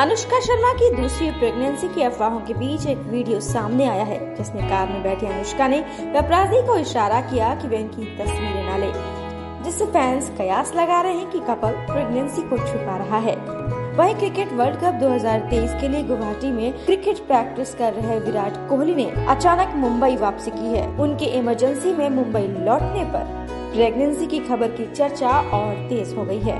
अनुष्का शर्मा की दूसरी प्रेगनेंसी की अफवाहों के बीच एक वीडियो सामने आया है, जिसमें कार में बैठे अनुष्का ने अपराधी को इशारा किया कि वे इनकी तस्वीरें न ले, जिससे फैंस कयास लगा रहे हैं कि कपल प्रेगनेंसी को छुपा रहा है। वहीं क्रिकेट वर्ल्ड कप 2023 के लिए गुवाहाटी में क्रिकेट प्रैक्टिस कर रहे विराट कोहली ने अचानक मुंबई वापसी की है। उनके इमरजेंसी में मुंबई लौटने पर प्रेगनेंसी की खबर की चर्चा और तेज हो गई है।